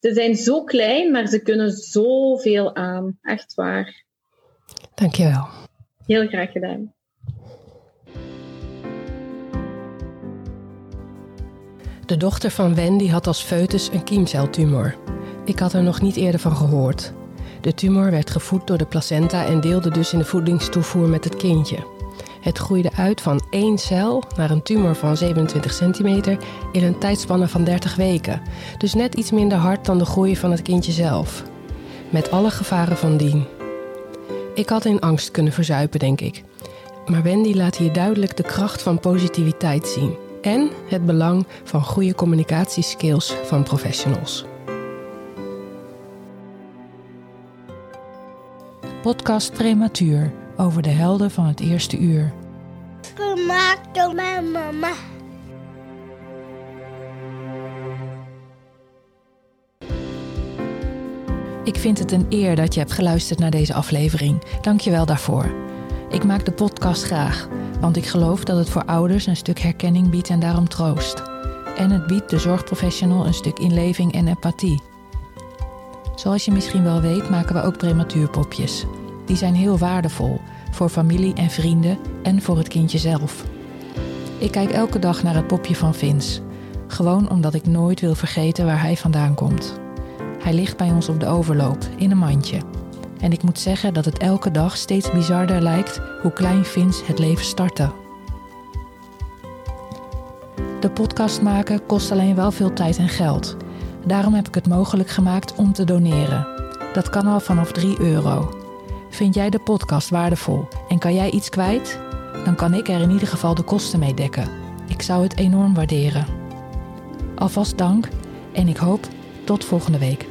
[SPEAKER 3] ze zijn zo klein, maar ze kunnen zoveel aan. Echt waar.
[SPEAKER 2] Dankjewel.
[SPEAKER 3] Heel graag gedaan.
[SPEAKER 2] De dochter van Wendy had als foetus een kiemceltumor. Ik had er nog niet eerder van gehoord. De tumor werd gevoed door de placenta en deelde dus in de voedingstoevoer met het kindje. Het groeide uit van één cel naar een tumor van 27 centimeter in een tijdspanne van 30 weken. Dus net iets minder hard dan de groei van het kindje zelf. Met alle gevaren van dien. Ik had in angst kunnen verzuipen, denk ik. Maar Wendy laat hier duidelijk de kracht van positiviteit zien en het belang van goede communicatieskills van professionals.
[SPEAKER 1] Podcast Prematuur over de helden van het eerste uur.
[SPEAKER 4] Gemaakt door mijn mama.
[SPEAKER 1] Ik vind het een eer dat je hebt geluisterd naar deze aflevering. Dank je wel daarvoor. Ik maak de podcast graag, want ik geloof dat het voor ouders een stuk herkenning biedt en daarom troost. En het biedt de zorgprofessional een stuk inleving en empathie. Zoals je misschien wel weet, maken we ook prematuurpopjes. Die zijn heel waardevol voor familie en vrienden en voor het kindje zelf. Ik kijk elke dag naar het popje van Vince, gewoon omdat ik nooit wil vergeten waar hij vandaan komt. Hij ligt bij ons op de overloop, in een mandje. En ik moet zeggen dat het elke dag steeds bizarder lijkt hoe klein Vince het leven startte. De podcast maken kost alleen wel veel tijd en geld. Daarom heb ik het mogelijk gemaakt om te doneren. Dat kan al vanaf 3 euro. Vind jij de podcast waardevol en kan jij iets kwijt? Dan kan ik er in ieder geval de kosten mee dekken. Ik zou het enorm waarderen. Alvast dank en ik hoop tot volgende week.